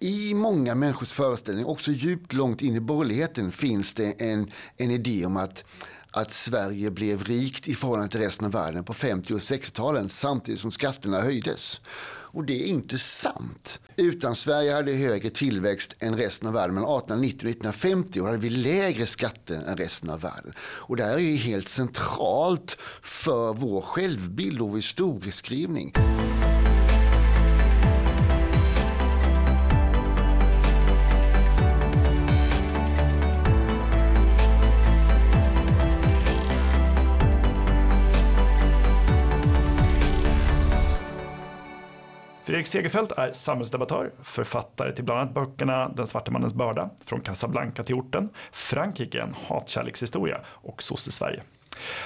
i många människors föreställning, också djupt långt in i borgerligheten, finns det en, en idé om att att Sverige blev rikt i förhållande till resten av världen på 50 och 60-talen samtidigt som skatterna höjdes. Och det är inte sant. Utan Sverige hade högre tillväxt än resten av världen mellan 1890 och 1950 och hade vi lägre skatter än resten av världen. Och det här är ju helt centralt för vår självbild och vår historieskrivning. Fredrik Segerfeldt är samhällsdebattör, författare till bland annat böckerna Den svarte mannens börda, Från Casablanca till orten, Frankrike, en hatkärlekshistoria och Sosse-Sverige.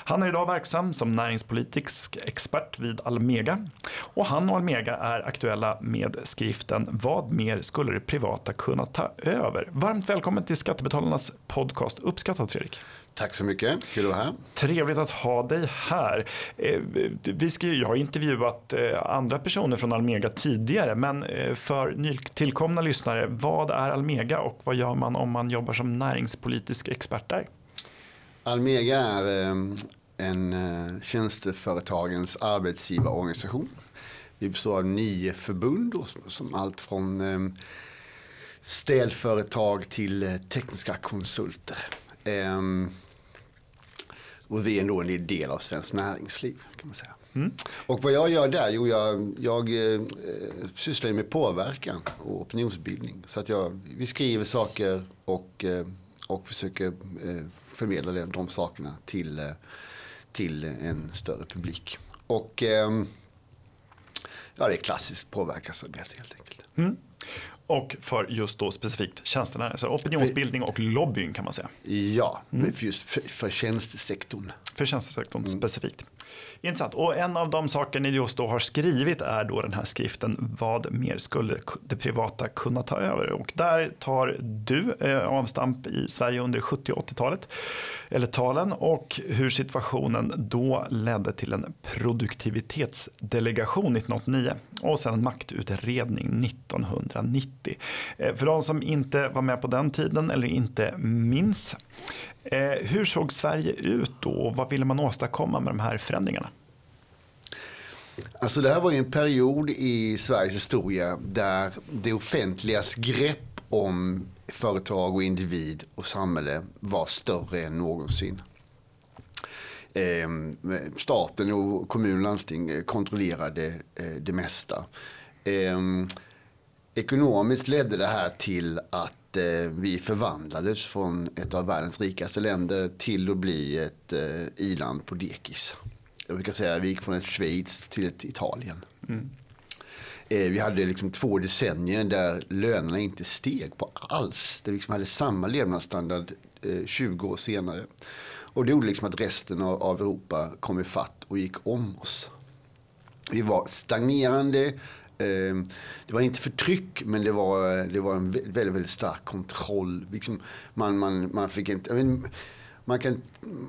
Han är idag verksam som näringspolitisk expert vid Almega och han och Almega är aktuella med skriften Vad mer skulle det privata kunna ta över? Varmt välkommen till Skattebetalarnas podcast. Uppskattat Fredrik. Tack så mycket, kul att vara här. Trevligt att ha dig här. Eh, vi ska, jag har intervjuat eh, andra personer från Almega tidigare, men eh, för nytillkomna lyssnare, vad är Almega och vad gör man om man jobbar som näringspolitisk expert där? Almega är en tjänsteföretagens arbetsgivarorganisation. Vi består av nio förbund, som allt från städföretag till tekniska konsulter. Um, och vi är nog en del av svenskt näringsliv kan man säga. Mm. Och vad jag gör där? Jo, jag, jag eh, sysslar med påverkan och opinionsbildning. Så att jag, vi skriver saker och, eh, och försöker eh, förmedla de, de sakerna till, eh, till en större publik. Och ehm, ja, det är klassiskt påverkansarbete helt enkelt. Mm. Och för just då specifikt tjänsterna, alltså opinionsbildning och lobbying kan man säga. Ja, mm. för just för, för tjänstesektorn. För tjänstesektorn mm. specifikt. Intressant. Och en av de saker ni just då har skrivit är då den här skriften Vad mer skulle det privata kunna ta över? Och där tar du eh, avstamp i Sverige under 70 och 80-talet, eller talen, och hur situationen då ledde till en produktivitetsdelegation 1989 och sen en maktutredning 1990. Eh, för de som inte var med på den tiden eller inte minns Eh, hur såg Sverige ut då och vad ville man åstadkomma med de här förändringarna? Alltså det här var ju en period i Sveriges historia där det offentligas grepp om företag och individ och samhälle var större än någonsin. Eh, staten och kommun och landsting kontrollerade eh, det mesta. Eh, ekonomiskt ledde det här till att eh, vi förvandlades från ett av världens rikaste länder till att bli ett eh, iland på dekis. Jag brukar säga att vi gick från ett Schweiz till ett Italien. Mm. Eh, vi hade liksom två decennier där lönerna inte steg på alls. Det liksom hade samma levnadsstandard eh, 20 år senare. Och det gjorde liksom att resten av, Europa kom ifatt och gick om oss. Vi var stagnerande, det var inte förtryck men det var, det var en väldigt, väldigt stark kontroll. Liksom man, man, man fick inte, vet, man kan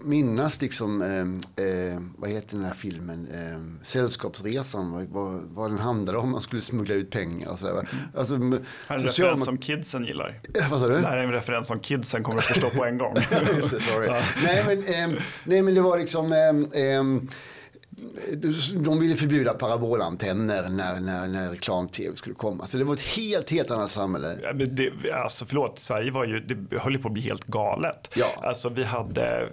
minnas liksom, eh, eh, vad heter den här filmen, eh, Sällskapsresan, vad, vad, den handlade om, man skulle smuggla ut pengar och sådär. Mm. Alltså, här är en referens som kidsen gillar. vad sa du? Det här är en referens som kidsen kommer att förstå på en gång. Just det, sorry. Ja. nej, men, nej men det var liksom, de ville förbjuda parabolantenner när, när, när reklam-tv skulle komma. Så det var ett helt, helt annat samhälle. Ja, men det, alltså förlåt, Sverige var ju, det höll ju på att bli helt galet. Ja. Alltså vi hade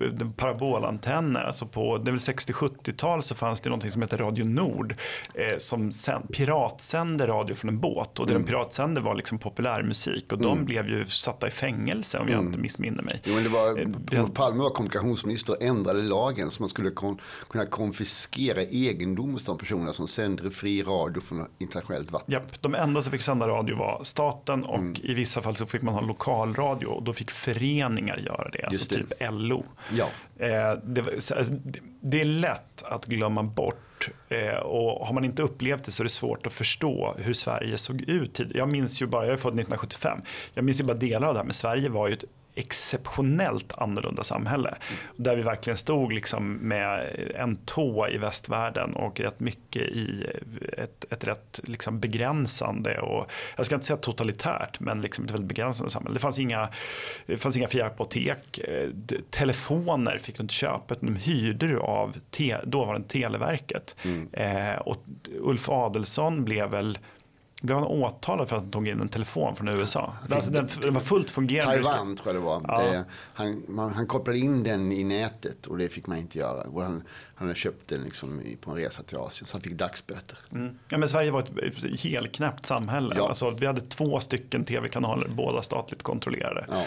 eh, parabolantenner, alltså på 60-70-tal så fanns det någonting som heter Radio Nord eh, som sen, piratsände radio från en båt och det mm. de piratsände var liksom populärmusik och de mm. blev ju satta i fängelse om jag mm. inte missminner mig. Jo, men det var, eh, Palme var kommunikationsminister och ändrade lagen så man skulle kon, kunna konfiskera egendom hos de personer som sänder fri radio från internationellt vatten. Japp, de enda som fick sända radio var staten och mm. i vissa fall så fick man ha lokalradio och då fick föreningar göra det, alltså det. typ LO. Ja. Eh, det, alltså, det, är lätt att glömma bort eh, och har man inte upplevt det så är det svårt att förstå hur Sverige såg ut. Jag minns ju bara, jag är född 1975, jag minns ju bara delar av det här, men Sverige var ju ett exceptionellt annorlunda samhälle. Där vi verkligen stod liksom med en tå i västvärlden och rätt mycket i ett, ett rätt liksom begränsande och jag ska inte säga totalitärt men liksom ett väldigt begränsande samhälle. Det fanns inga, det fanns inga fria apotek, telefoner fick du inte köpa utan de hyrde du av te, dåvarande Televerket. Mm. Eh, och Ulf Adelsson blev väl blev han åtalad för att han tog in en telefon från USA? Alltså den, den var fullt fungerande. Taiwan tror jag det var. Ja. Det, han, man, han kopplade in den i nätet och det fick man inte göra. Och han, han hade köpt den liksom på en resa till Asien så han fick dagsböter. Mm. Ja, men Sverige var ett helknäppt samhälle. Ja. Alltså, vi hade två stycken tv-kanaler, båda statligt kontrollerade. Ja.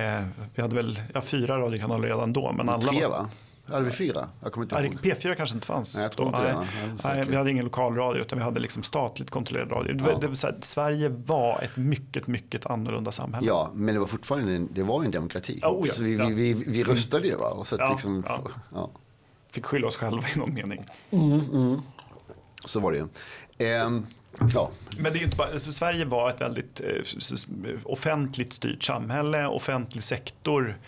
Eh, vi hade väl ja, fyra radiokanaler redan då. Men alla Tre var... va? Hade vi fyra? Jag kommer inte ihåg. P4 kanske inte fanns. Nej, jag tror inte det. Nej, vi hade ingen lokalradio utan vi hade liksom statligt kontrollerad radio. Ja. Det, det, här, Sverige var ett mycket, mycket annorlunda samhälle. Ja, men det var fortfarande en, det var en demokrati. Oh, ja. Så vi, ja. vi, vi, vi röstade ju. Va? Och så ja, liksom, ja. Fick skylla oss själva i någon mening. Mm, mm. Så var det ju. Ehm, Ja. Men det är inte bara, alltså Sverige var ett väldigt eh, offentligt styrt samhälle, offentlig sektor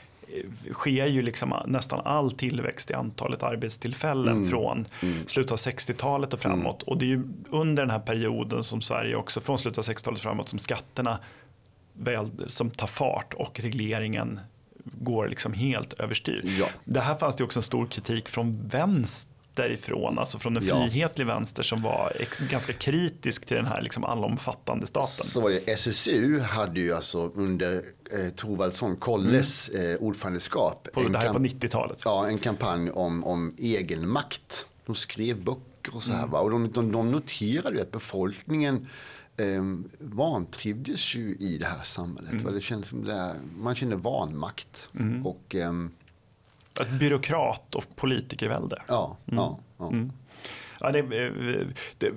sker ju liksom nästan all tillväxt i antalet arbetstillfällen mm. från mm. slutet av 60-talet och framåt. Mm. Och det är ju under den här perioden som Sverige också, från slutet av 60-talet framåt, som skatterna väl, som tar fart och regleringen går liksom helt överstyr. Ja. Det här fanns det också en stor kritik från vänster därifrån, alltså från en ja. frihetlig vänster som var ganska kritisk till den här liksom allomfattande staten. Så var det, SSU hade ju alltså under eh, Thorvaldsson Kolles mm. eh, ordförandeskap. På, det här på 90-talet. Ja, en kampanj om, om egenmakt. De skrev böcker och så här. Mm. Va? Och de, de, de noterade ju att befolkningen eh, vantrivdes ju i det här samhället. Mm. Det kändes som det, man kände vanmakt. Mm. Och... Eh, ett byråkrat och politikervälde. Ja, mm. ja, ja. Mm. Ja, det, det,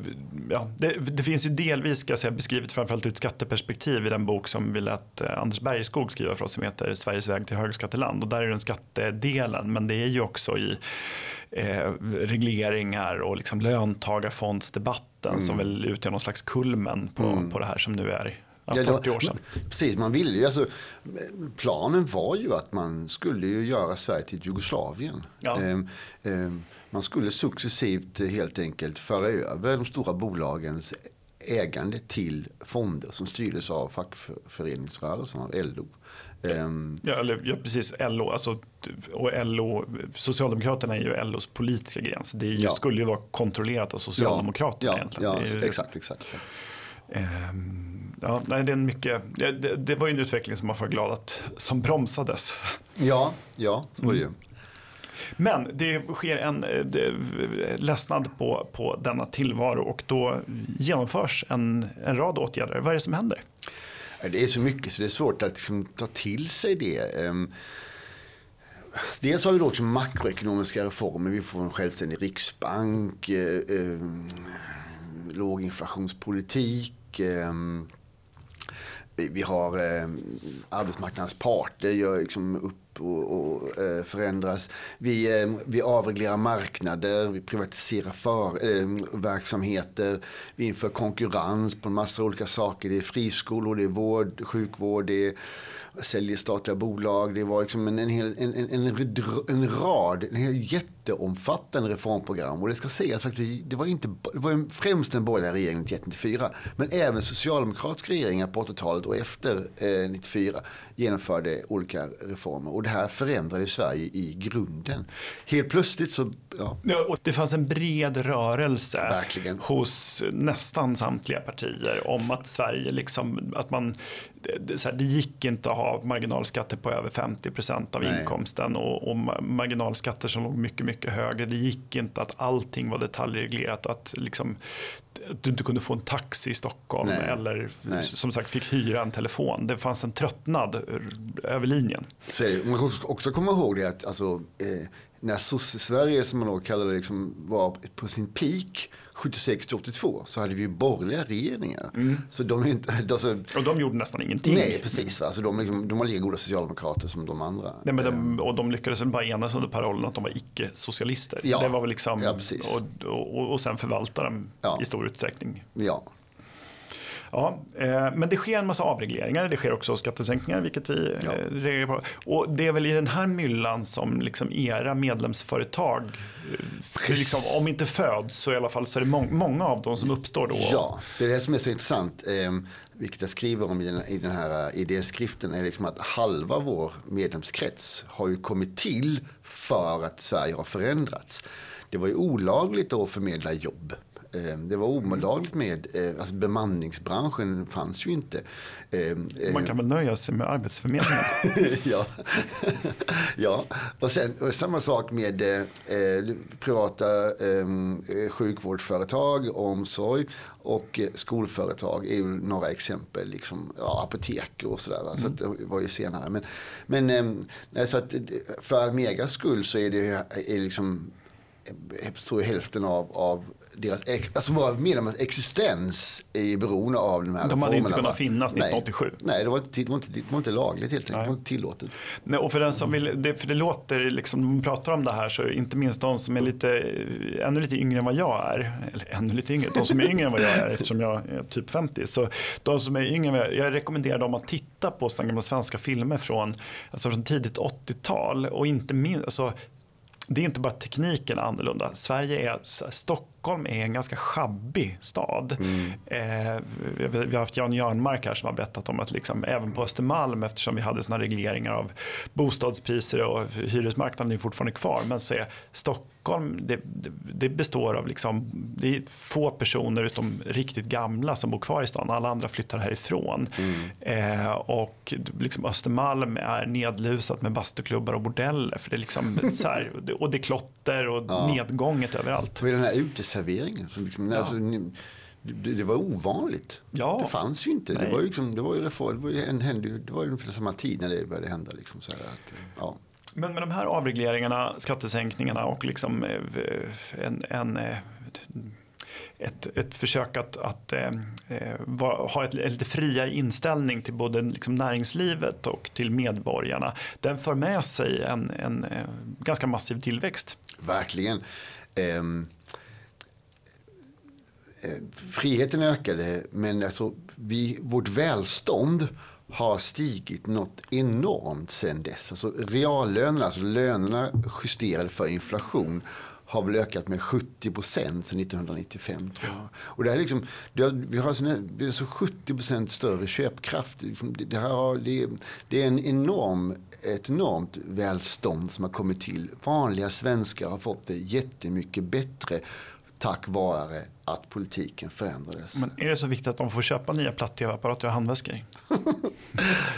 ja, det, det, finns ju delvis ska säga, beskrivet framförallt ur ett skatteperspektiv i den bok som vi lät eh, Anders Bergskog skriva för oss som heter Sveriges väg till högskatteland. Och där är den skattedelen men det är ju också i eh, regleringar och liksom löntagarfondsdebatten mm. som väl utgör någon slags kulmen på, mm. på det här som nu är Ja, 40 år sedan. Precis, man ville ju, alltså, planen var ju att man skulle ju göra Sverige till Jugoslavien. Ja. Ehm, ehm, man skulle successivt helt enkelt föra över de stora bolagens ägande till fonder som styrdes av fackföreningsrörelsen, av LO. Um, ja, eller, ja, precis. LO, alltså, och LO, Socialdemokraterna är ju LOs politiska gren. Så det ju, ja. skulle ju vara kontrollerat av Socialdemokraterna ja, egentligen. Ja, ju, exakt, exakt. Um, ja, nej, det, är en mycket, det, det, var ju en utveckling som man får glad att som bromsades. Ja, ja så var det ju. Mm. Men det sker en eh, det, ledsnad på, på denna tillvaro och då genomförs en, en rad åtgärder. Vad är det som händer? Det är så mycket så det är svårt att liksom ta till sig det. Ehm, dels har vi då också makroekonomiska reformer. Vi får en självständig riksbank, eh, ehm, låginflationspolitik. Ehm, vi har eh, arbetsmarknadens parter gör liksom upp och, och eh, förändras. Vi, eh, vi avreglerar marknader, vi privatiserar för, eh, verksamheter, vi inför konkurrens på en massa olika saker. Det är friskolor, det är vård, sjukvård, det är säljer statliga bolag. Det var liksom en, en, hel, en, en, en, en rad, en hel jätteomfattande reformprogram. Och det ska sägas att det, det var, inte, det var främst den borgerliga regeringen 1994. Men även socialdemokratiska regeringar på 80-talet och efter eh, 94 genomförde olika reformer. Och det här förändrade Sverige i grunden. Helt plötsligt så... Ja. ja och det fanns en bred rörelse Verkligen. hos nästan samtliga partier om att Sverige liksom, att man det, här, det gick inte att ha marginalskatter på över 50 procent av Nej. inkomsten och, och, marginalskatter som låg mycket, mycket högre. Det gick inte att allting var detaljreglerat och att liksom, du inte kunde få en taxi i Stockholm Nej. eller Nej. som sagt fick hyra en telefon. Det fanns en tröttnad över linjen. Man ska också komma ihåg det att alltså, eh, när sosse-Sverige som man då kallar det liksom, var på sin peak 76 till 82 så hade vi borgerliga regeringar. Mm. Så de inte, alltså, och de gjorde nästan ingenting. Nej, precis. Va? Alltså, de, liksom, de var lika goda socialdemokrater som de andra. Nej, men de, ehm. och de lyckades bara enas under parollen att de var icke-socialister. Ja. Det var väl liksom, ja, och, och, och sen förvalta dem ja. i stor utsträckning. Ja. Ja, eh, men det sker en massa avregleringar, det sker också skattesänkningar, vilket vi Ja. eh, reagerar på. Och det är väl i den här myllan som liksom era medlemsföretag, eh, liksom, om inte föds så i alla fall så är det må- många av dem som uppstår då. Ja, det är det som är så intressant. Eh, vilket jag skriver om i den, i den här eh, idéskriften. är liksom att halva vår medlemskrets har ju kommit till för att Sverige har förändrats. Det var ju olagligt att förmedla jobb. Eh, Det var olagligt med, eh, alltså bemanningsbranschen fanns ju inte. Eh, Man kan väl nöja sig med arbetsförmedlingen. ja. ja, och sen och samma sak med eh, privata eh, sjukvårdsföretag, omsorg och skolföretag är ju några exempel. Liksom, ja, apotek och sådär. va. Så att det var ju senare. Men, men eh, så att för Almegas skull så är det ju- är liksom tror jag hälften av, av deras, alltså våra medlemmars existens är beroende av de här De hade inte kunnat va? finnas Nej. 1987. Nej, det var inte, det var inte, det var inte lagligt helt enkelt. Det var inte tillåtet. Nej, och för den som vill, det, för det låter, liksom, när man pratar om det här så inte minst de som är lite, ännu lite yngre än vad jag är, eller ännu lite yngre, de som är yngre än vad jag är eftersom jag är typ 50. Så de som är yngre än vad jag, jag rekommenderar dem att titta på sådana gamla svenska filmer från, alltså från tidigt 80-tal och inte minst, alltså, det är inte bara tekniken annorlunda. Sverige är, Stockholm är en ganska schabbig stad. Eh, vi har haft Jan Jörnmark här som har berättat om att liksom, även på Östermalm eftersom vi hade såna regleringar av bostadspriser och hyresmarknaden är fortfarande kvar. Men så är Stockholm, det, det, består av liksom, det är få personer utom riktigt gamla som bor kvar i stan. Alla andra flyttar härifrån. Eh, och liksom Östermalm är nedlusat med bastuklubbar och bordeller. För det är liksom så här, och det är klotter och Ja. nedgånget överallt. Och den här uteserveringen. Som liksom, Ja. alltså, det, det var ovanligt. Ja. Det fanns ju inte. Det var ju, liksom, det var ju reform, det var ju, en, hände, det var ju ungefär samma tid när det började hända. Liksom, så här, att, ja. Men med de här avregleringarna, skattesänkningarna och liksom eh, en, en, eh, ett, ett försök att, att eh, eh, va- ha ett, en lite friare inställning till både liksom näringslivet och till medborgarna. Den för med sig en, en eh, ganska massiv tillväxt. Verkligen. Eh, Eh, friheten ökade men alltså, vi, vårt välstånd har stigit något enormt sedan dess. Alltså, reallönerna, alltså lönerna justerade för inflation har väl ökat med 70 procent sedan 1995. Tror jag. Och det, är liksom, det har, vi har sån vi har så 70 procent större köpkraft. Liksom, det, det, här har, det, det är en enorm, ett enormt välstånd som har kommit till. Vanliga svenskar har fått det jättemycket bättre tack vare att politiken förändrades. Men är det så viktigt att de får köpa nya platt-tv-apparater och handväskor?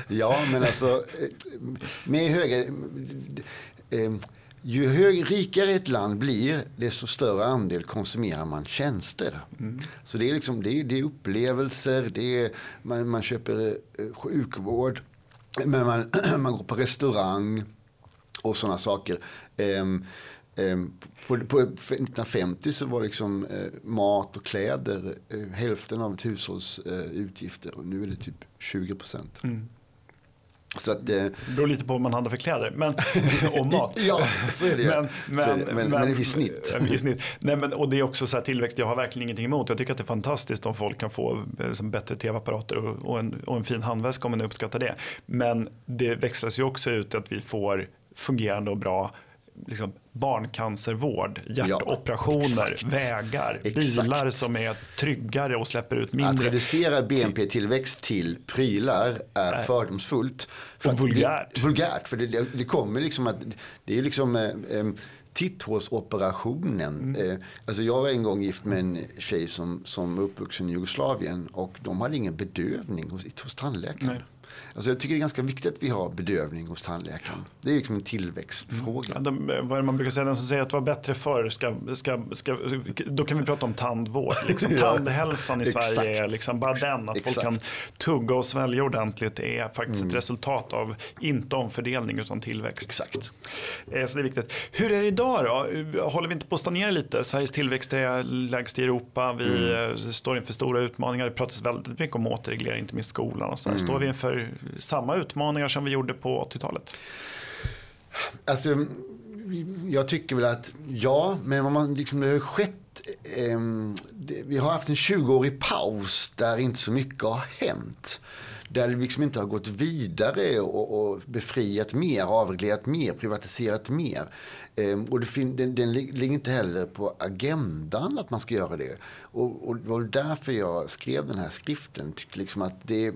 Ja, men alltså eh, med höga... eh, Ju hög, rikare ett land blir, desto större andel konsumerar man tjänster. Så det är, liksom, det är, det är upplevelser, det är, man, man köper eh, sjukvård, men man, man går på restaurang och sådana saker. Ehm, ehm, på, på 1950 så var liksom eh, mat och kläder eh, hälften av ett hushålls eh, utgifter och nu är det typ 20 procent. Så att, eh, Det beror lite på vad man handlar för kläder men, och mat. Ja, så är det ju. Men, men, det. Men- men i snitt. eh, I snitt. Nej, men, och det är också så här tillväxt, jag har verkligen ingenting emot. Jag tycker att det är fantastiskt om folk kan få liksom, bättre tv-apparater och, och, en, och en fin handväska om man uppskattar det. Men det växlas ju också ut att vi får fungerande och bra liksom, barncancervård, hjärtoperationer, exakt. vägar, Exakt. bilar som är tryggare och släpper ut Att mindre. reducera BNP-tillväxt till prylar är fördomsfullt. För Och att vulgärt. Det, vulgärt, för det, det, kommer liksom att, det är liksom eh, eh, titthålsoperationen. Eh, alltså jag var en gång gift med en tjej som, som var uppvuxen i Jugoslavien och de hade ingen bedövning hos, hos tandläkaren. Nej. Alltså jag tycker det är ganska viktigt att vi har bedövning hos tandläkaren. Det är liksom en tillväxtfråga. Ja, de, vad är det man brukar säga, den som säger att det var bättre förr, ska, ska, ska, då kan vi prata om tandvård. Liksom, Ja, Tandhälsan i. Sverige är liksom bara den, att folk kan tugga och svälja ordentligt är faktiskt ett resultat av, inte omfördelning utan tillväxt. Exakt. Eh, Så det är viktigt. Hur är det idag då? Håller vi inte på att stagnera lite? Sveriges tillväxt är lägst i Europa. Vi eh, står inför stora utmaningar. Det pratas väldigt mycket om återreglering, inte minst skolan. Och så där. Står vi inför samma utmaningar som vi gjorde på 80-talet? Alltså, jag tycker väl att ja, men vad man liksom, det har skett. Eh, det, vi har haft en 20-årig paus där inte så mycket har hänt. Där det liksom inte har gått vidare och, och befriat mer, avreglerat mer, privatiserat mer. Eh, och det fin, den, den ligger inte heller på agendan att man ska göra det. Och, och det var därför jag skrev den här skriften. Tyckte liksom att det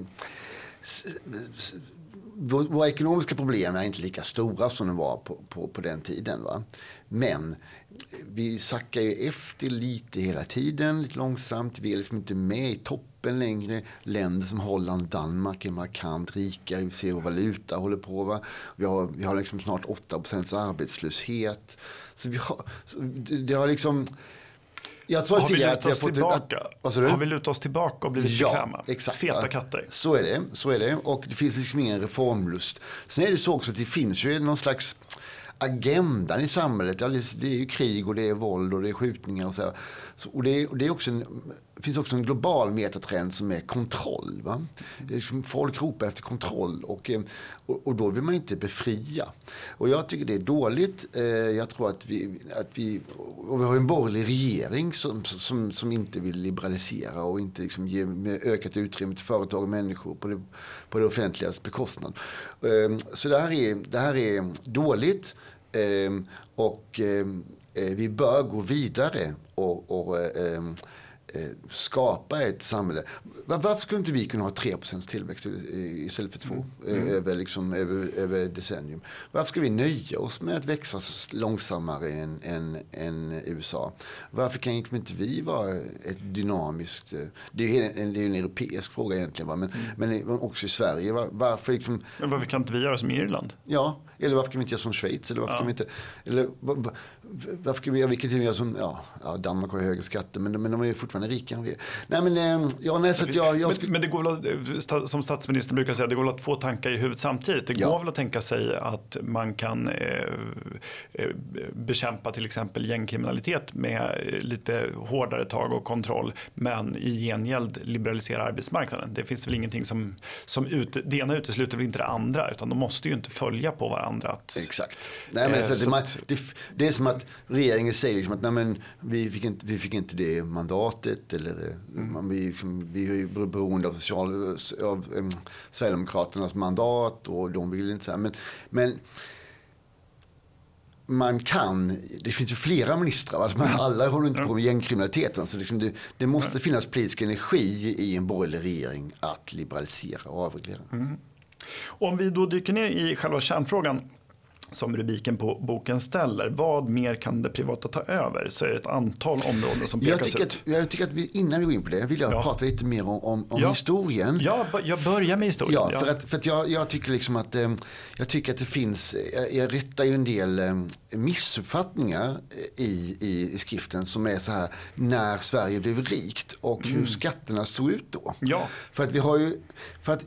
våra ekonomiska problem är inte lika stora som de var på, på, på den tiden. Va? Men vi sackar ju efter lite hela tiden, lite långsamt. Vi är liksom inte med i toppen längre. Länder som Holland och Danmark är markant rikare. Vi ser hur valuta håller på. Va? Vi har, vi har liksom snart 8 procents arbetslöshet. Så vi har, så det har liksom jag tror har vi lutat oss fått, tillbaka? Att, har vi lutat oss tillbaka och blivit ja, bekväma? Exakt, Feta katter. Så är, det, så är det. Och det finns liksom ingen reformlust. Sen är det så också att det finns ju någon slags agendan i samhället. det, är ju krig och det är våld och det är skjutningar och så. så och det, och det är också en, finns också en global metatrend som är kontroll. Va? Det är liksom, folk ropar efter kontroll och, eh, och, och, då vill man inte befria. Och jag tycker det är dåligt. Eh, jag tror att vi, att vi, och vi har en borgerlig regering som, som, som inte vill liberalisera och inte liksom ge ökat utrymme till företag och människor på det, på det offentligas bekostnad. Ehm, så det här är, det här är dåligt. Ehm, och ehm, eh, vi bör gå vidare och, och eh, ehm, eh, skapa ett samhälle. Varför skulle inte vi kunna ha 3% tillväxt istället för 2 mm. Eh, mm. över, liksom, över, över decennium? Varför ska vi nöja oss med att växa långsammare än, än, än USA? Varför kan inte vi vara ett dynamiskt... Eh, det är en, det är en europeisk fråga egentligen, va? Men, mm. men också i Sverige. Varför, liksom, men varför kan inte vi göra som Irland? Ja, eller varför kan vi inte göra som Schweiz? Eller varför ja. kan vi inte... Eller, varför kan vi göra vilket som... Ja, ja, Danmark har högre skatter men, men de är fortfarande rikare än vi Nej men, eh, ja, nej, så jag, jag men, men, det går väl, som statsministern brukar säga, det går väl att få tankar i huvudet samtidigt. Det går väl att tänka sig att man kan eh, eh, bekämpa till exempel gängkriminalitet med lite hårdare tag och kontroll men i gengäld liberalisera arbetsmarknaden. Det finns väl ingenting som, som ut, det ena utesluter väl inte det andra utan de måste ju inte följa på varandra. Att, Exakt. Nej, men, så, så det, det, det, är som att regeringen säger liksom att nej, men, vi, fick inte, vi fick inte det mandatet. Eller, mm. man, vi, vi beroende av, social, av um, Sverigedemokraternas mandat och de vill inte så här. Men, men man kan, det finns ju flera ministrar, alltså alla håller inte på med gängkriminaliteten. Så liksom det, det, måste finnas politisk energi i en borgerlig regering att liberalisera och avreglera. Mm. Om vi då dyker ner i själva kärnfrågan som rubriken på boken ställer. Vad mer kan det privata ta över? Så är det ett antal områden som pekas jag tycker ut. Att, jag tycker att vi, innan vi går in på det vill jag ja. prata lite mer om, om, om ja. historien. Ja, jag börjar med historien. Ja, för att, för att jag, jag tycker liksom att, eh, jag tycker att det finns, jag, jag rättar ju en del eh, missuppfattningar i, i, i, skriften som är så här, när Sverige blev rikt och mm. hur skatterna såg ut då. Ja. För att vi har ju, för att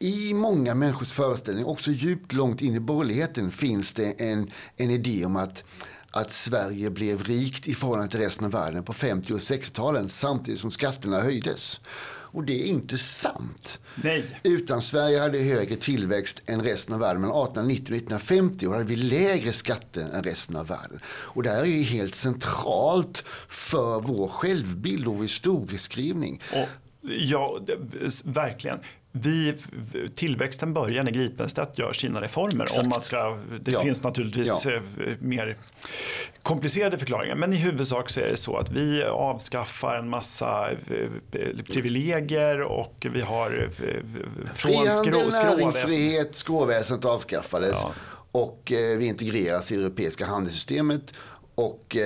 i många människors föreställning, också djupt långt in i borgerligheten, finns det en, en idé om att att Sverige blev rikt i förhållande till resten av världen på 50 och 60-talen samtidigt som skatterna höjdes. Och det är inte sant. Nej. Utan Sverige hade högre tillväxt än resten av världen. Mellan 1890 och 1950 och hade vi lägre skatter än resten av världen. Och det här är ju helt centralt för vår självbild och vår historieskrivning. Och, ja, verkligen vi, tillväxten börjar när Gripenstedt gör sina reformer. Om man ska, det ja. finns naturligtvis ja. Eh, mer komplicerade förklaringar. Men i huvudsak så är det så att vi avskaffar en massa eh, privilegier och vi har eh, från Frihandel, näringsfrihet, skråväsendet avskaffades. Ja. Och vi integreras i det europeiska handelssystemet. Och,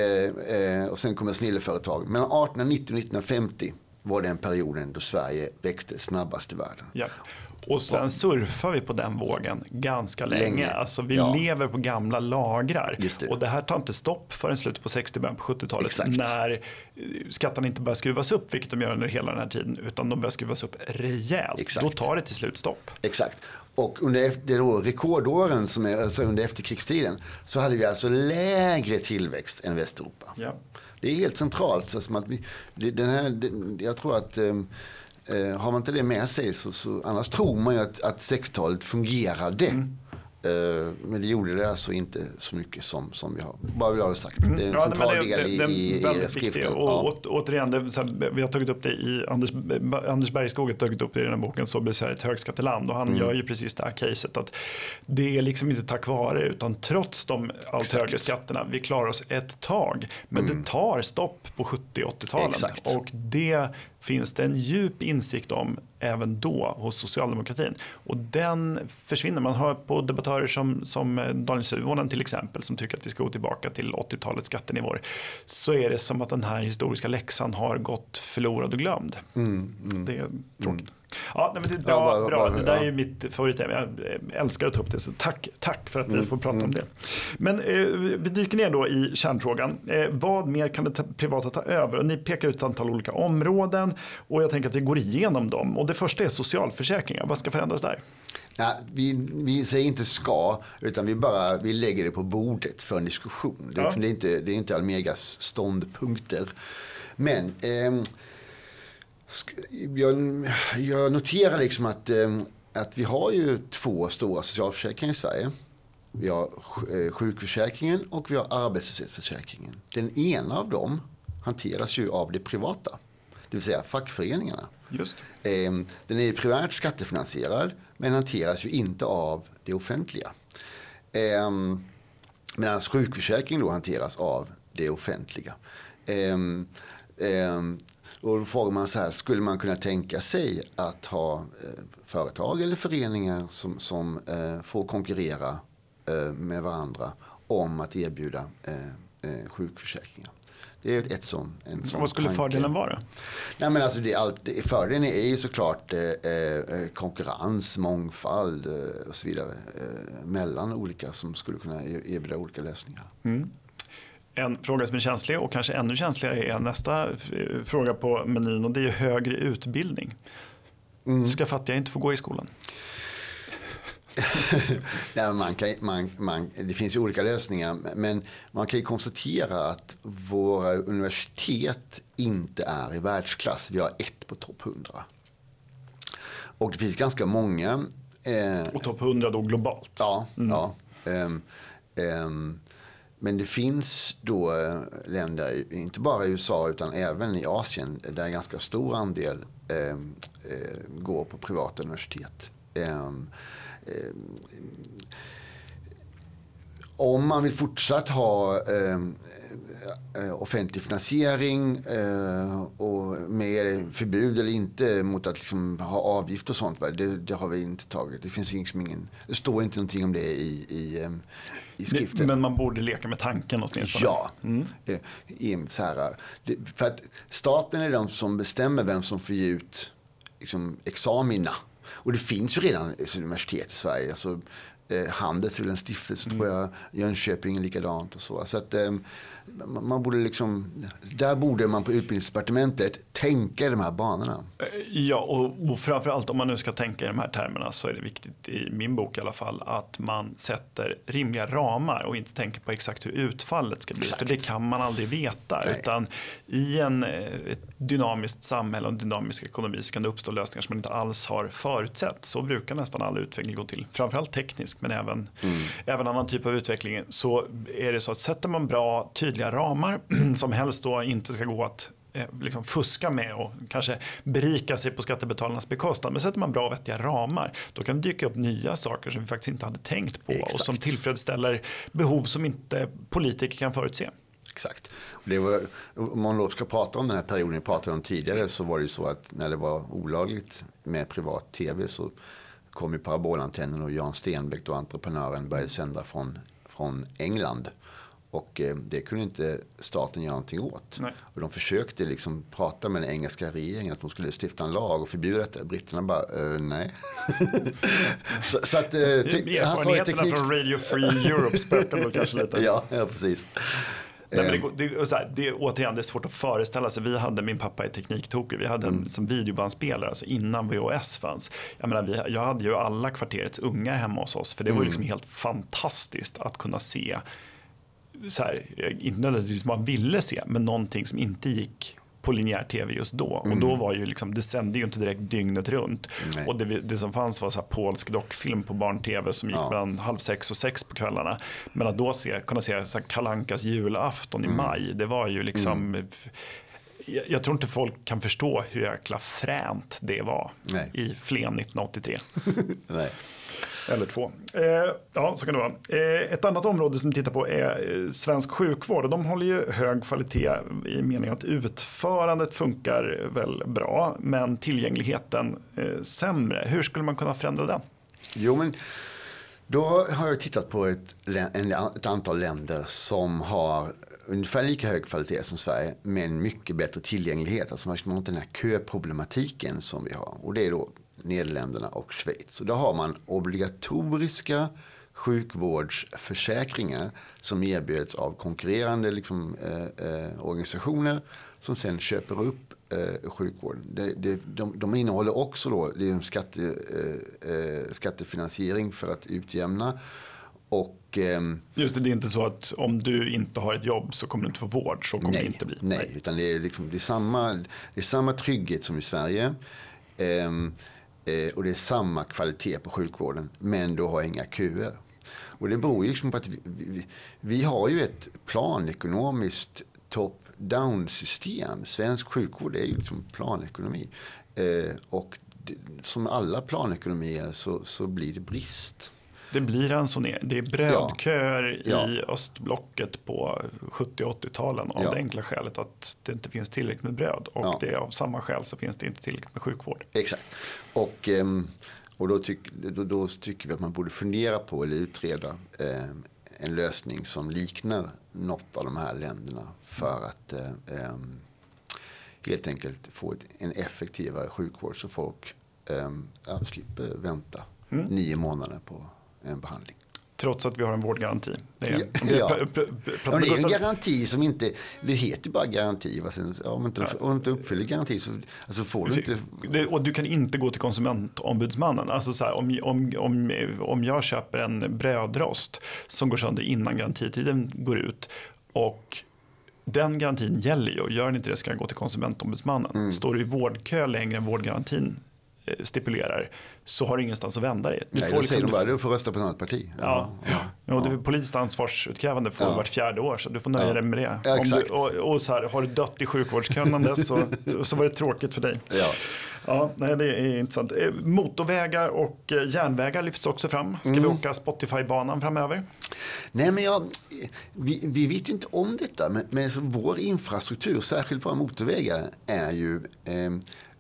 och sen kommer snilleföretag. Mellan 1890 och 1950 var den perioden då Sverige växte snabbast i världen. Ja. Och sen surfar vi på den vågen ganska länge. länge. Alltså vi ja. lever på gamla lagrar. Det. Och det här tar inte stopp förrän slutet på 60 början på 70-talet. När eh, skatterna inte börjar skruvas upp, vilket de gör under hela den här tiden, utan de börjar skruvas upp rejält. Exakt. Då tar det till slut stopp. Exakt. Och under det då rekordåren som är alltså under efterkrigstiden så hade vi alltså lägre tillväxt än Västeuropa. Ja. Det är helt centralt. Så att vi, den här, det, jag tror att eh, eh, har man inte det med sig så, så annars tror man ju att, att 60-talet fungerade. Mm. Eh, men det gjorde det alltså inte så mycket som, som vi har. Bara vill ha det sagt. Mm. Det är en Ja, central det- del i, det i, i skriften. Och Ja. åt, återigen, det, här, vi har tagit upp det i Anders, Anders Bergskog har tagit upp det i den här boken Så blir Sverige ett högskatteland och han Mm. gör ju precis det här caset att det är liksom inte tack vare utan trots de allt högre skatterna vi klarar oss ett tag men det tar stopp på 70 80-talen Mm. Exakt. och det finns det en djup insikt om även då hos socialdemokratin. Och den försvinner. Man hör på debattörer som, som Daniel Suhonen till exempel som tycker att vi ska gå tillbaka till 80-talets skattenivåer. Så är det som att den här historiska läxan har gått förlorad och glömd. Det är tråkigt. Ja, nej, men det är bra. Mm. Ja, bara- bra. bara- det där är ja. ju mitt favoritämne. Jag älskar att ta upp det. Så tack, tack för att Mm, vi får prata om det. Men eh, vi dyker ner då i kärnfrågan. Eh, vad mer kan det ta- privata ta över? Och ni pekar ut ett antal olika områden och jag tänker att vi går igenom dem. Och det första är socialförsäkringar. Vad ska förändras där? Nej, vi, vi säger inte ska, utan vi bara vi lägger det på bordet för en diskussion. Det, Ja. det är inte, det är inte Almegas ståndpunkter. Men sk- jag, jag noterar liksom att, ehm, att vi har ju två stora socialförsäkringar i Sverige. Vi har eh, sjukförsäkringen och vi har arbetslöshetsförsäkringen. Den ena av dem hanteras ju av det privata, det vill säga fackföreningarna. Just Eh, Den är primärt skattefinansierad men hanteras ju inte av det offentliga. Eh, Medan sjukförsäkringen då hanteras av det offentliga. Och då frågar man så här, skulle man kunna tänka sig att ha eh, företag eller föreningar som, som eh, får konkurrera eh, med varandra om att erbjuda eh, eh, sjukförsäkringar? Det är ett sån, en sån Vad skulle tanke. fördelen vara? Nej, men alltså det allt, fördelen är ju såklart eh, eh, konkurrens, mångfald och så vidare mellan olika som skulle kunna e- erbjuda olika lösningar. En fråga som är känslig och kanske ännu känsligare är nästa fråga på menyn och det är högre utbildning. Mm. Ska fattiga inte få gå i skolan? Nej, men man kan, man, man, det finns ju olika lösningar men man kan ju konstatera att våra universitet inte är i världsklass. Vi har ett på topp 100. Och det finns ganska många eh, Och topp 100 då globalt. Ja, ja. Ehm, ehm, men det finns då eh, länder, inte bara i USA utan även i Asien, där en ganska stor andel ehm, eh, går på privata universitet. Eh, eh, om man vill fortsatt ha eh, eh, offentlig finansiering eh, och med förbud eller inte mot att liksom ha avgift och sånt, va, det, det har vi inte tagit. Det finns liksom ingen, det står inte någonting om det i, i, eh, i skriften. Men man borde leka med tanken åtminstone. Ja. Eh, i en Så här, det, för att staten är de som bestämmer vem som får ge ut liksom, examina. Och det finns ju redan universitet i Sverige. Alltså, eh, Handels väl en stiftelse tror jag. Jönköping är likadant och så. Så att eh, man man borde liksom, där borde man på utbildningsdepartementet tänka i de här banorna. Eh, Ja, och, och framförallt om man nu ska tänka i de här termerna så är det viktigt i min bok i alla fall att man sätter rimliga ramar och inte tänker på exakt hur utfallet ska bli. Exakt. För det kan man aldrig veta. Nej. Utan i en, eh, ett dynamiskt samhälle och en dynamisk ekonomi så kan det uppstå lösningar som man inte alls har förutsett. Så brukar nästan all utveckling gå till. Framförallt teknisk men även, även annan typ av utveckling. Så är det så att sätter man bra tydliga ramar som helst då inte ska gå att eh, liksom fuska med och kanske berika sig på skattebetalarnas bekostnad. Men sätter man bra och vettiga ramar då kan det dyka upp nya saker som vi faktiskt inte hade tänkt på och Exakt. som tillfredsställer behov som inte politiker kan förutse. Exakt. Och det var, om man då ska prata om den här perioden vi pratade om tidigare så var det ju så att när det var olagligt med privat tv så kom ju parabolantennen och Jan Stenbeck, då entreprenören, började sända från, från England. Och eh, det kunde inte staten göra någonting åt. Nej. Och de försökte liksom prata med den engelska regeringen att de skulle stifta en lag och förbjuda detta. Britterna bara, eh, nej. så, så att, eh, Erfarenheterna teknik- från Radio Free Europe spökar väl kanske lite. ja, ja, precis. Nej, men det, Eh, går- det, är så här, det, återigen, det är svårt att föreställa sig. Vi hade, min pappa är tekniktokig, vi hade en som videobandspelare, alltså innan VHS fanns. Jag, menar, vi, jag hade ju alla kvarterets ungar hemma hos oss, för det var ju liksom helt fantastiskt att kunna se, så här, inte nödvändigtvis man ville se, men någonting som inte gick på linjär tv just då. Och Mm. då var ju liksom, det sände ju inte direkt dygnet runt. Nej. Och det, det som fanns var så här polsk dockfilm på barn-tv som gick Ja. mellan halv sex och sex på kvällarna. Men att då se, kunna se Kalankas julafton Mm. i maj, det var ju liksom jag, jag tror inte folk kan förstå hur jäkla fränt det var Nej. i Flen 1983. Nej. Eller två. Eh, ja, så kan det vara. Eh, ett annat område som vi tittar på är eh, svensk sjukvård. De håller ju hög kvalitet i meningen att utförandet funkar väl bra, men tillgängligheten eh, sämre. Hur skulle man kunna förändra den? Jo, men då har jag tittat på ett, en, ett antal länder som har ungefär lika hög kvalitet som Sverige, men mycket bättre tillgänglighet. Alltså man har inte den här köproblematiken som vi har. Och det är då Nederländerna och Schweiz. Och då har man obligatoriska sjukvårdsförsäkringar som erbjuds av konkurrerande liksom, eh, eh, organisationer som sen köper upp eh, sjukvården. Det, det, de, de innehåller också då, det är en skatte, eh, eh, skattefinansiering för att utjämna. Och ehm, Just det, det är inte så att om du inte har ett jobb så kommer du inte få vård. Så kommer det nej, inte bli. nej, utan det är, liksom, det, är samma, det är samma trygghet som i Sverige. Eh, och det är samma kvalitet på sjukvården, men du har inga köer. Och det beror ju liksom på att vi, vi, vi har ju ett planekonomiskt top-down system. Svensk sjukvård är ju liksom planekonomi. Eh, och det, som alla planekonomier så, så blir det brist. Det blir en sån, det är brödköer Ja. i östblocket på 70 och 80-talen av Ja. det enkla skälet att det inte finns tillräckligt med bröd. Och Ja. det är av samma skäl så finns det inte tillräckligt med sjukvård. Exakt. Och, ehm, och då, tyck, då, då tycker vi att man borde fundera på eller utreda ehm, en lösning som liknar något av de här länderna för att eh, helt enkelt få ett, en effektivare sjukvård så folk ja, slipper vänta Mm. nio månader på en behandling. Trots att vi har en vårdgaranti. Det är, Ja. Ja. det en garanti som inte, det heter bara garanti. sen- Om inte, om du inte uppfyller garanti så alltså får du inte Det, och du kan inte gå till konsumentombudsmannen. Alltså så här, om, om, om, om jag köper en brödrost som går sönder innan garantitiden går ut och den garantin gäller ju och gör den inte det ska jag gå till konsumentombudsmannen. Mm. Står du i vårdkö längre än vårdgarantin stipulerar så har du ingenstans att vända dig. Du Nej, får liksom- du bara du får rösta på ett annat parti. Ja, ja. och det är politiskt ansvarsutkrävande får Ja. vart fjärde år så du får nöja Ja. dig med det. Ja, du, och, och så här, har du dött i sjukvårdskön så, så var det tråkigt för dig. Ja. Ja, nej, det är intressant. Eh, Motorvägar och eh, järnvägar lyfts också fram. Ska Mm. vi åka Spotify-banan framöver? Nej, men jag, vi, vi vet ju inte om detta, men, men vår infrastruktur, särskilt våra motorvägar, är ju eh,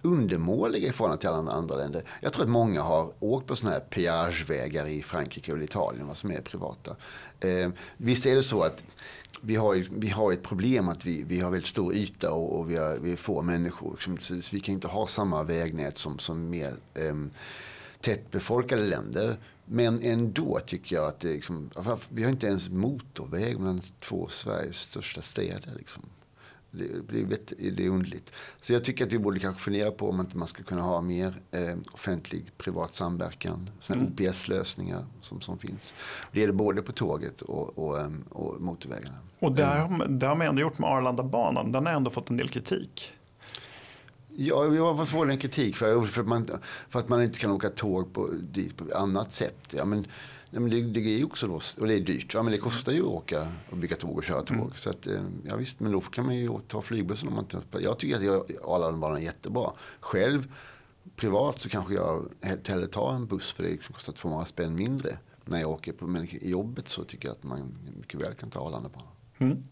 undermåliga i förhållande till alla andra länder. Jag tror att många har åkt på sådana här peagevägar i Frankrike och Italien, vad som är privata. Eh, visst är det så att vi har, vi har ett problem att vi, vi har väldigt stor yta och, och vi, har, vi är få människor. liksom, Så, så vi kan inte ha samma vägnät som, som mer eh, tättbefolkade länder. Men ändå tycker jag att det liksom, vi har inte ens motorväg mellan två Sveriges största städer. Liksom. Det, blir vet- det är underligt. Så jag tycker att vi borde kanske fundera på om inte man ska kunna ha mer eh, offentlig privat samverkan. Mm. OPS-lösningar som, som finns. Det gäller både på tåget och, och, ehm, och motorvägarna. Och där har, man- det har man ändå gjort med Arlandabanan. Den har ändå fått en del kritik. Ja, vi har fått en kritik för, för, att man, för att man inte kan åka tåg på, dit på annat sätt. Ja, men, nej, men det, det är ju också då, och det är dyrt. Ja, men det kostar ju att åka och bygga tåg och köra tåg. Mm. Så att, eh, ja, visst, men då kan man ju ta flygbussen om man inte... Jag tycker att jag- Arlandabanan är jättebra. Själv, privat, så kanske jag hellre tar en buss för det kostar 200 spänn mindre när jag åker på. Men i jobbet så tycker jag att man mycket väl kan ta Arlandabanan. Mm.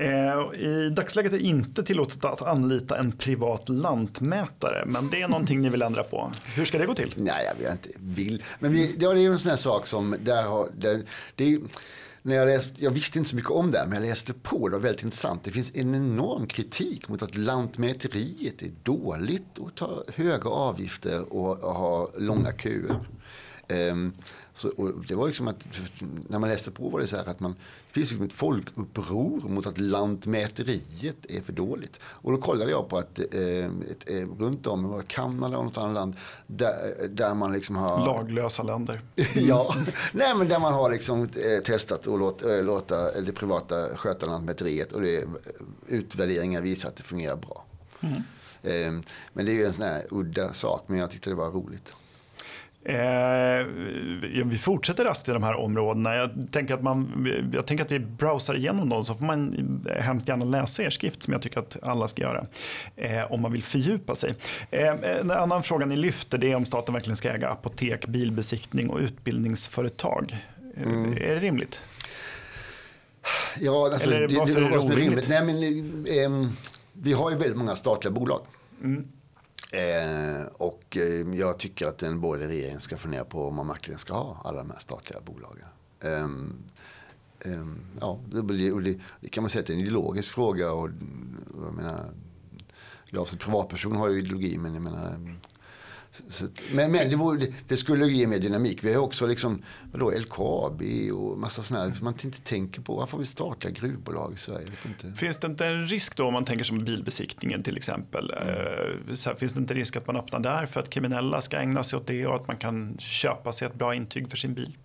Eh, I dagsläget är det inte tillåtet att anlita en privat lantmätare. Men det är någonting ni vill ändra på. Hur ska det gå till? Nej, jag vet inte. Vill. Men vi, ja, det är ju en sån här sak som, där har, där, det är, när jag, läst, jag visste inte så mycket om det här, men jag läste på. Det var väldigt intressant. Det finns en enorm kritik mot att Lantmäteriet är dåligt och tar höga avgifter och, och har långa köer. Um, så, det var liksom att när man läste på var det så här att man, det finns liksom ett folkuppror mot att lantmäteriet är för dåligt. Och då kollade jag på att eh, ett, eh, runt om i Kanada och något annat land där, där man liksom har... Laglösa länder. ja, nej men där man har liksom eh, testat att låta, eh, låta det privata sköta lantmäteriet och det, utvärderingar visar att det fungerar bra. Mm. Ehm, men det är ju en sån här udda sak, men jag tyckte det var roligt. Eh, vi fortsätter raskt i de här områdena. Jag tänker, att man, jag tänker att vi browsar igenom dem så får man hemskt gärna läsa er skrift som jag tycker att alla ska göra. Eh, om man vill fördjupa sig. Eh, en annan fråga ni lyfter det är om staten verkligen ska äga apotek, bilbesiktning och utbildningsföretag. Eh, mm. Är det rimligt? Ja, alltså, Eller varför det, det, är det orimligt? Nej, men, eh, vi har ju väldigt många statliga bolag. Mm. Eh, och eh, jag tycker att en borgerlig regering ska fundera på om man verkligen ska ha alla de här statliga bolagen. Eh, ja, det, det, det, kan man säga att det är en ideologisk fråga. Och, jag menar, jag som privatperson har ju ideologi men jag menar så, men men det, vore, det, skulle ge mer dynamik. Vi har också liksom, vadå, LKAB och massa sådana här, man inte tänker på. Varför har vi statliga gruvbolag i Sverige? Finns det inte en risk då om man tänker som bilbesiktningen till exempel? Mm. Här, finns det inte risk att man öppnar där för att kriminella ska ägna sig åt det och att man kan köpa sig ett bra intyg för sin bil?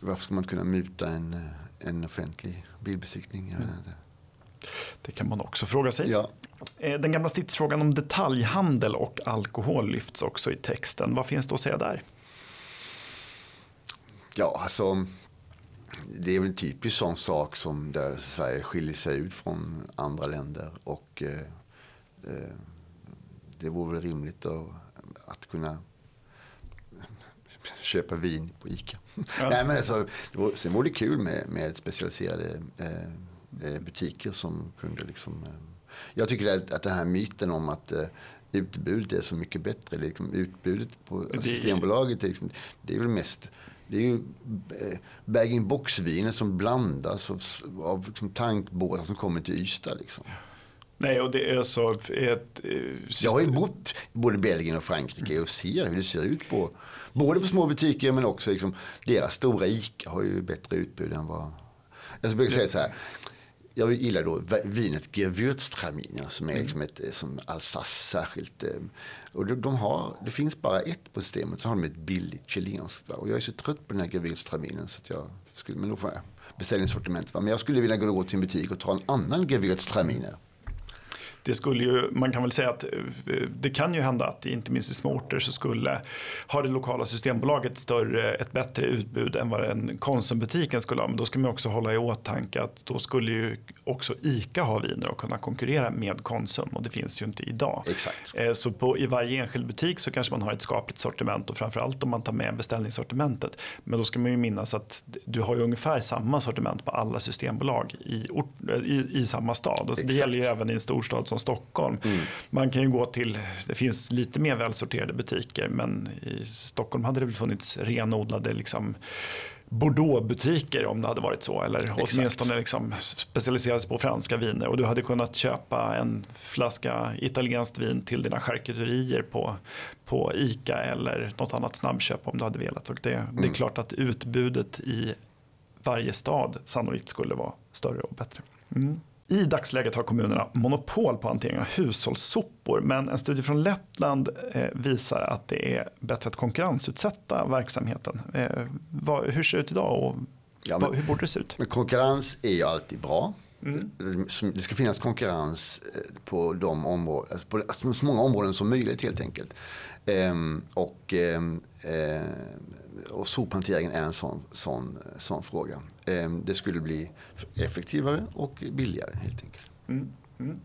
Varför ska man kunna muta en, en offentlig bilbesiktning? Mm. Det kan man också fråga sig. Ja. Eh, den gamla stridsfrågan om detaljhandel och alkohol lyfts också i texten. Vad finns det att säga där? Ja, alltså det är väl en typisk sån sak som där Sverige skiljer sig ut från andra länder. Och eh, eh det vore väl rimligt att, att kunna köpa vin på ICA. Ja. Nej, men alltså, sen vore det kul med, med specialiserade eh butiker som kunde liksom eh, jag tycker att, att den här myten om att uh, utbudet är så mycket bättre. Liksom, utbudet på det, Systembolaget liksom, det är väl mest det är ju eh, bag-in-box-viner som blandas av, av liksom tankbåtar som kommer till Ystad. Liksom. Nej, och det är så... Ett, eh, jag har ju bott i både Belgien och Frankrike och ser hur det ser ut på både på små butiker men också liksom, deras stora ICA har ju bättre utbud än vad... Jag brukar säga så här, jag gillar då vinet Gewürztraminer som är mm. liksom ett som Alsace särskilt. Eh, och de har, det finns bara ett på systemet så har de ett billigt chilenskt. Och jag är så trött på den här Gewürztraminen så att jag skulle, men då får jag beställningssortiment. Men jag skulle vilja gå till en butik och ta en annan Gewürztraminer det skulle ju, man kan väl säga att eh, det kan ju hända att inte minst i småorter så skulle ha det lokala systembolaget större, ett bättre utbud än vad en Konsumbutiken skulle ha. Men då ska man också hålla i åtanke att då skulle ju också ICA ha viner och kunna konkurrera med Konsum och det finns ju inte idag. Exakt. Eh, så på, i varje enskild butik så kanske man har ett skapligt sortiment och framförallt om man tar med beställningssortimentet. Men då ska man ju minnas att du har ju ungefär samma sortiment på alla systembolag i, ort, i, i samma stad. Och det gäller ju även i en storstad som Stockholm. Mm. Man kan ju gå till, det finns lite mer välsorterade butiker men i Stockholm hade det väl funnits renodlade liksom, Bordeaux-butiker om det hade varit så. Eller Exakt. åtminstone liksom specialiserades på franska viner. Och du hade kunnat köpa en flaska italienskt vin till dina charkuterier på, på ICA eller något annat snabbköp om du hade velat. Och det, mm. det är mm. klart att utbudet i varje stad sannolikt skulle vara större och bättre. Mm. I dagsläget har kommunerna monopol på hantering av hushållssopor men en studie från Lettland eh, visar att det är bättre att konkurrensutsätta verksamheten. Eh, hur ser det ut idag och ja, hur borde det se ut? Men konkurrens är ju alltid bra. Mm. Det ska finnas konkurrens eh, på, de områden, alltså på så många områden som möjligt helt enkelt. Ehm, och, ehm, eh, och sophanteringen är en sån, sån, sån fråga. Ehm, det skulle bli effektivare och billigare helt enkelt. Mm. Mm.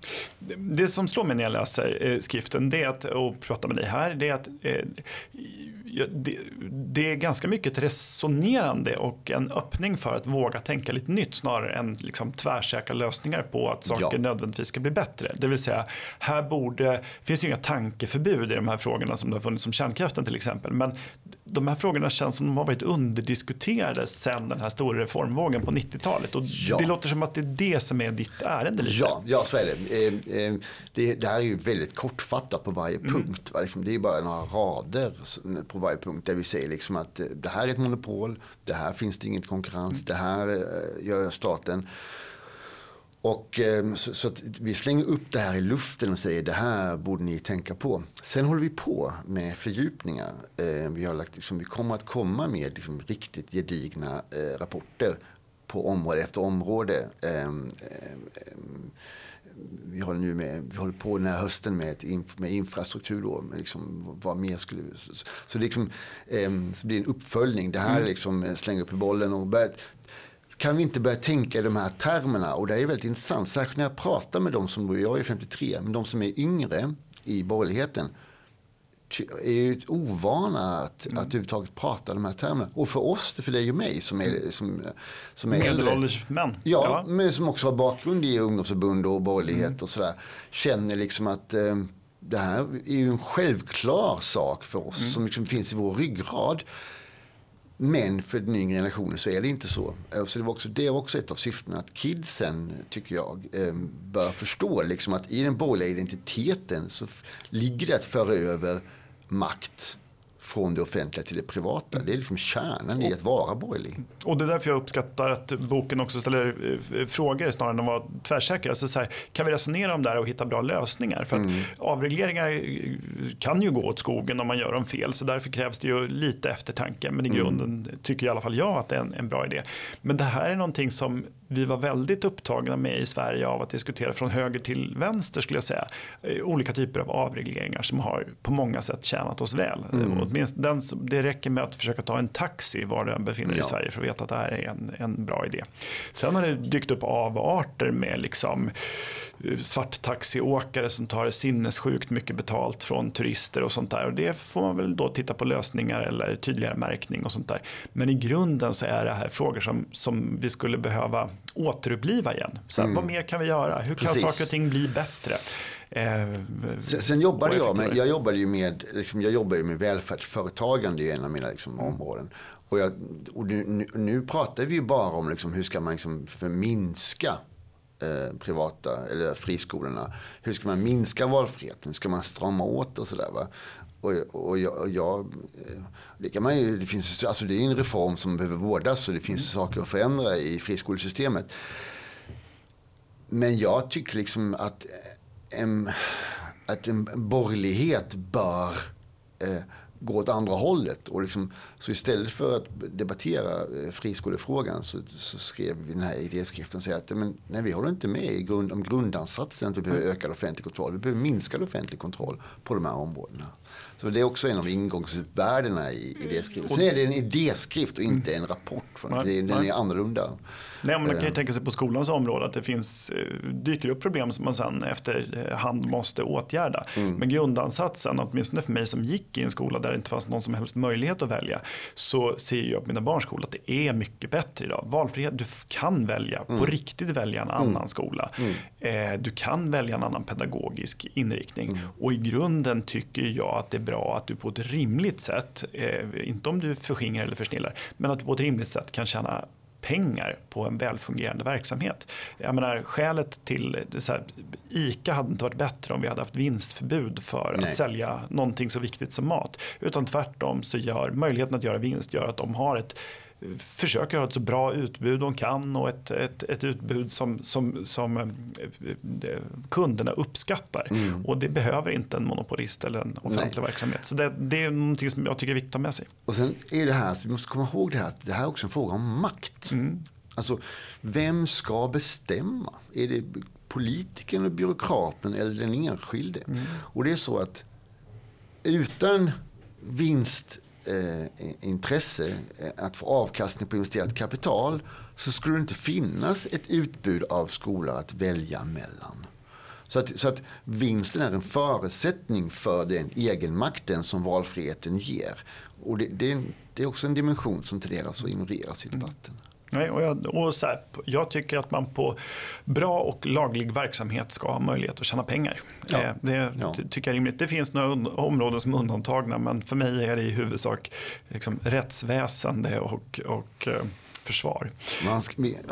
Det som slår mig när jag läser eh, skriften det är att, och pratar med dig här, det är att eh, det, det, är ganska mycket ett resonerande och en öppning för att våga tänka lite nytt snarare än liksom tvärsäkra lösningar på att saker ja. nödvändigtvis ska bli bättre. Det vill säga, här borde, det finns ju inga tankeförbud i de här frågorna som det har funnits som kärnkraften till exempel. Men de här frågorna känns som de har varit underdiskuterade sen den här stora reformvågen på 90-talet. Och Ja. Det låter som att det är det som är ditt ärende lite. Ja, ja, så är det. Eh, eh, det. Det här är ju väldigt kortfattat på varje Mm. punkt. Va? Liksom, Det är bara några rader på varje punkt där vi säger liksom att eh, det här är ett monopol, det här finns det inget konkurrens, Mm. det här gör staten. Och eh, så, så vi slänger upp det här i luften och säger det här borde ni tänka på. Sen håller vi på med fördjupningar. Eh, vi, har lagt, liksom, vi kommer att komma med liksom, riktigt gedigna eh, rapporter på område efter område. Eh, eh, eh, vi håller, nu med, vi håller på den här hösten med, ett med infrastruktur. Då, med liksom, vad mer skulle, så, så, liksom, så blir det en uppföljning. Det här är liksom eh, slänga upp i bollen och börja, kan vi inte börja tänka i de här termerna? Och det är väldigt intressant, särskilt när jag pratar med de som, jag är 53, men de som är yngre i borgerligheten är ju ovana att, att överhuvudtaget prata de här termerna. Och för oss, för dig och mig som är, som, som är. Medelålders män. Ja, men som också har bakgrund i ungdomsförbund och borgerlighet och sådär. Känner liksom att eh, det här är ju en självklar sak för oss som liksom finns i vår ryggrad. Men för den yngre generationen så är det inte så. Eh, så det, var också, det var också ett av syftena att kidsen, tycker jag, ehm, bör förstå liksom att i den borgerliga identiteten så ligger det att föra över makt från det offentliga till det privata. Det är liksom kärnan i att vara borgerlig. Och det är därför jag uppskattar att boken också ställer eh, frågor snarare än att vara tvärsäker. Alltså så här, kan vi resonera om det här och hitta bra lösningar? För att avregleringar eh, kan ju gå åt skogen om man gör dem fel. Så därför krävs det ju lite eftertanke. Men i grunden tycker i alla fall jag att det är en, en bra idé. Men det här är någonting som vi var väldigt upptagna med i Sverige av att diskutera från höger till vänster skulle jag säga. Eh, Olika typer av avregleringar som har på många sätt tjänat oss väl. Mm. Åtminstone den, det räcker med att försöka ta en taxi var du än befinner dig i Ja. Sverige för att veta att det här är en, en bra idé. Sen har det dykt upp avarter med liksom eh, svarttaxiåkare som tar sinnessjukt mycket betalt från turister och sånt där. Och det får man väl då titta på lösningar eller tydligare märkning och sånt där. Men i grunden så är det här frågor som, som vi skulle behöva återuppliva igen. Så här, Vad mer kan vi göra? Hur kan Precis. saker och ting bli bättre? Eh, Sen, sen jobbade jag med, jag jobbade ju med, liksom, jag jobbade med välfärdsföretagande i en av mina liksom, Mm. områden. Och, jag, och nu, nu, nu pratar vi ju bara om liksom, hur ska man liksom, förminska eh, privata eller friskolorna. Hur ska man minska valfriheten? Ska man strama åt och sådär va? Och, och, jag, och jag, eh, det, kan man ju, det, finns, alltså det är en reform som behöver vårdas och det finns Mm. saker att förändra i friskolesystemet. Men jag tycker liksom att en, att en borgerlighet bör eh, gå åt andra hållet. Och liksom, så istället för att debattera eh, friskolefrågan så, så skrev vi den här idéskriften och säger att men, nej, vi håller inte med i grund, om grundansatsen att vi behöver ökad offentlig kontroll. Vi behöver minskad offentlig kontroll på de här områdena. Så det är också en av ingångsvärdena i idéskriften. Sen är det en idéskrift och inte en rapport. Från, Nej, det- den nej. är annorlunda. Nej, men man kan ju Eh. tänka sig på skolans område att det finns, eh, dyker upp problem som man sen efterhand måste åtgärda. Mm. Men grundansatsen, åtminstone för mig som gick i en skola där det inte fanns någon som helst möjlighet att välja, så ser jag på mina barns skola att det är mycket bättre idag. Valfrihet, du kan välja, Mm. på riktigt välja en annan skola. Eh, Du kan välja en annan pedagogisk inriktning. Mm. Och i grunden tycker jag att det är bra att du på ett rimligt sätt, eh, inte om du förskingrar eller försnillar, men att du på ett rimligt sätt kan tjäna pengar på en välfungerande verksamhet. Jag menar, skälet till så här, ICA hade inte varit bättre om vi hade haft vinstförbud för Nej. att sälja någonting så viktigt som mat. Utan tvärtom så gör möjligheten att göra vinst gör att de har ett försöker ha ett så bra utbud de kan och ett, ett, ett utbud som, som, som eh, kunderna uppskattar. Och det behöver inte en monopolist eller en offentlig Nej. verksamhet. Så det, det är någonting som jag tycker är viktigt att ta med sig. Och sen är det här, så vi måste komma ihåg det här, att det här är också en fråga om makt. Alltså, vem ska bestämma? Är det politikern och byråkraten eller den enskilde? Och det är så att utan vinstintresse, Eh, eh, att få avkastning på investerat kapital, så skulle det inte finnas ett utbud av skolor att välja mellan. Så att, så att vinsten är en förutsättning för den egenmakten som valfriheten ger. Och det, det, är, det är också en dimension som tenderar att ignoreras i debatten. Nej, och jag, och så här, jag tycker att man på bra och laglig verksamhet ska ha möjlighet att tjäna pengar. Ja. Eh, Det Ja. ty- tycker jag är rimligt. Det finns några områden som är undantagna men för mig är det i huvudsak liksom, rättsväsende och, och eh, försvar. Man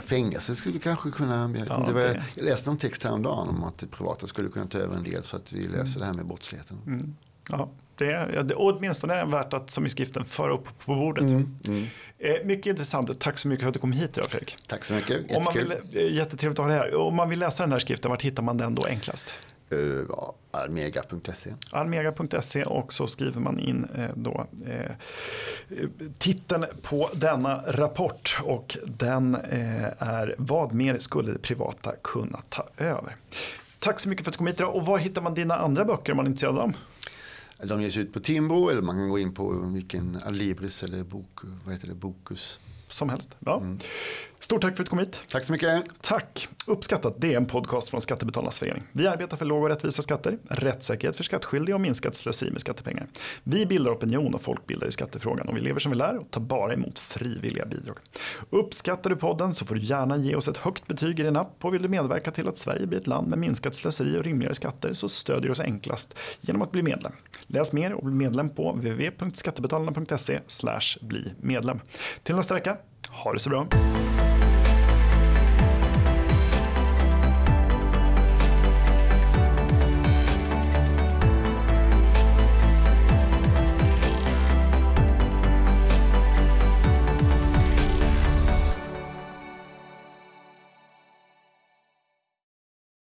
fängelse skulle kanske kunna... Ja, det var, det- Jag läste en text häromdagen om att det privata skulle kunna ta över en del så att vi löser det här med brottsligheten. Mm. Ja, det är, ja, det, och åtminstone är värt att som i skriften föra upp på bordet. Mm. Mm. Eh, mycket intressant. Tack så mycket för att du kom hit idag Fredrik. Tack så mycket, Om man jättekul. vill, eh, jättetrevligt att ha dig här. Om man vill läsa den här skriften, vart hittar man den då enklast? Uh, ja, almega.se. Almega.se och så skriver man in eh, då, eh, eh, titeln på denna rapport och den eh, är Vad mer skulle det privata kunna ta över? Tack så mycket för att du kom hit idag. Och var hittar man dina andra böcker om man är intresserad av dem? De ges ut på Timbro eller man kan gå in på vilken Alibris eller bok, vad heter det, Bokus. Som helst. Ja. Stort tack för att du kom hit. Tack så mycket. Tack! Uppskattat, det är en podcast från Skattebetalarnas förening. Vi arbetar för låga och rättvisa skatter, rättssäkerhet för skattskyldiga och minskat slöseri med skattepengar. Vi bildar opinion och folkbildar i skattefrågan och vi lever som vi lär och tar bara emot frivilliga bidrag. Uppskattar du podden så får du gärna ge oss ett högt betyg i din app och vill du medverka till att Sverige blir ett land med minskat slöseri och rimligare skatter så stödjer du oss enklast genom att bli medlem. Läs mer och bli medlem på www.skattebetalarna.se bli medlem. Till nästa vecka, ha det så bra!